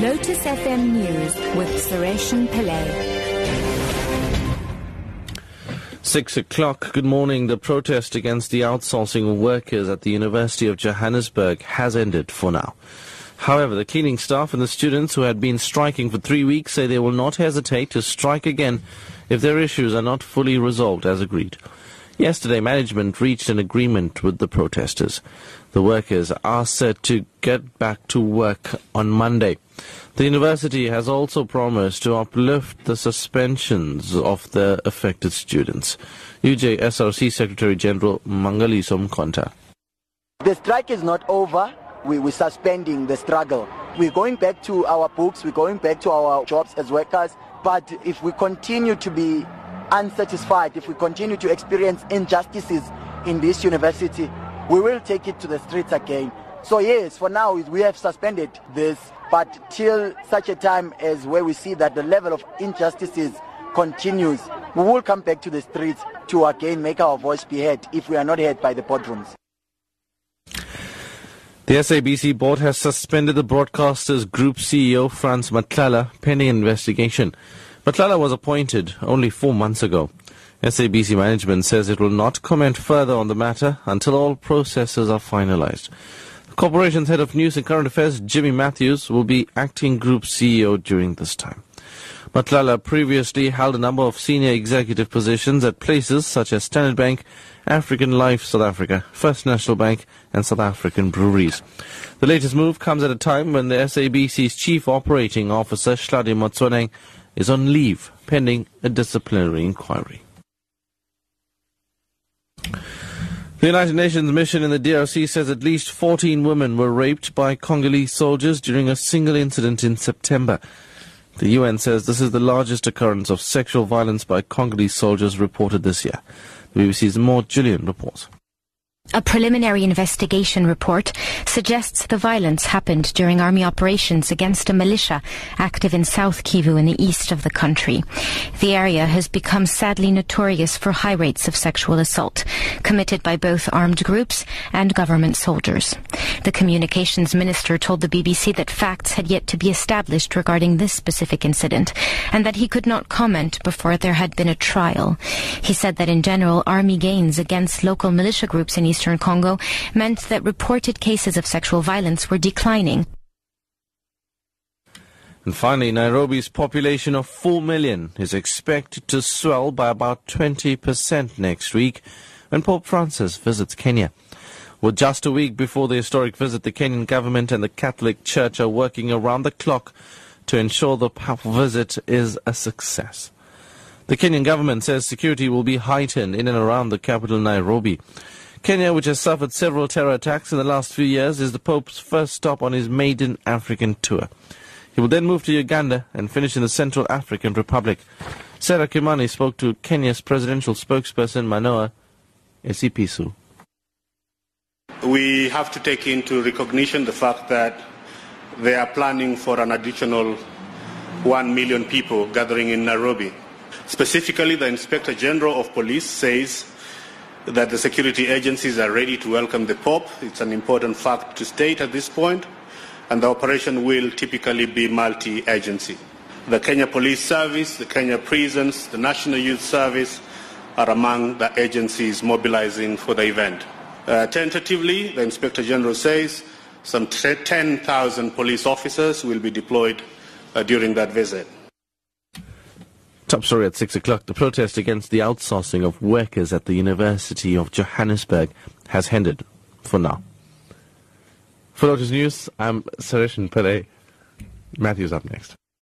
Lotus FM News with Sureshan Pillay. Six o'clock. Good morning. The protest against the outsourcing of workers at the University of Johannesburg has ended for now. However, the cleaning staff and the students who had been striking for three weeks say they will not hesitate to strike again if their issues are not fully resolved as agreed. Yesterday, management reached an agreement with the protesters. The workers are set to get back to work on Monday. The university has also promised to uplift the suspensions of the affected students. UJSRC Secretary General Mangaliso Mkonta. The strike is not over. We, we're suspending the struggle. We're going back to our books, we're going back to our jobs as workers. But if we continue to be unsatisfied, if we continue to experience injustices in this university, we will take it to the streets again. So yes, for now we have suspended this, but till such a time as where we see that the level of injustices continues, we will come back to the streets to again make our voice be heard if we are not heard by the boardrooms. The SABC board has suspended the broadcaster's group CEO Frans Matlala pending investigation. Matlala was appointed only four months ago. SABC management says it will not comment further on the matter until all processes are finalized. The corporation's head of news and current affairs, Jimmy Matthews, will be acting group CEO during this time. Matlala previously held a number of senior executive positions at places such as Standard Bank, African Life South Africa, First National Bank, and South African Breweries. The latest move comes at a time when the SABC's chief operating officer, Hlaudi Motsoeneng, is on leave pending a disciplinary inquiry. The United Nations mission in the DRC says at least 14 women were raped by Congolese soldiers during a single incident in September. The UN says this is the largest occurrence of sexual violence by Congolese soldiers reported this year. The BBC's Maud Jullien reports. A preliminary investigation report suggests the violence happened during army operations against a militia active in South Kivu in the east of the country. The area has become sadly notorious for high rates of sexual assault committed by both armed groups and government soldiers. The communications minister told the BBC that facts had yet to be established regarding this specific incident and that he could not comment before there had been a trial. He said that in general, army gains against local militia groups in eastern Congo meant that reported cases of sexual violence were declining. And finally, Nairobi's population of 4 million is expected to swell by about 20% next week when Pope Francis visits Kenya. Well, just a week before the historic visit, the Kenyan government and the Catholic Church are working around the clock to ensure the papal visit is a success. The Kenyan government says security will be heightened in and around the capital, Nairobi. Kenya, which has suffered several terror attacks in the last few years, is the Pope's first stop on his maiden African tour. He will then move to Uganda and finish in the Central African Republic. Sarah Kimani spoke to Kenya's presidential spokesperson Manoah Esipisu. We have to take into recognition the fact that they are planning for an additional 1 million people gathering in Nairobi. Specifically, the Inspector General of Police says that the security agencies are ready to welcome the Pope. It's an important fact to state at this point, and the operation will typically be multi-agency. The Kenya Police Service, the Kenya Prisons, the National Youth Service are among the agencies mobilizing for the event. Uh, tentatively, the Inspector General says some 10,000 police officers will be deployed uh, during that visit. Top story at 6 o'clock. The protest against the outsourcing of workers at the University of Johannesburg has ended for now. For Lotus News, I'm Sureshan Pillay. Matthew's up next.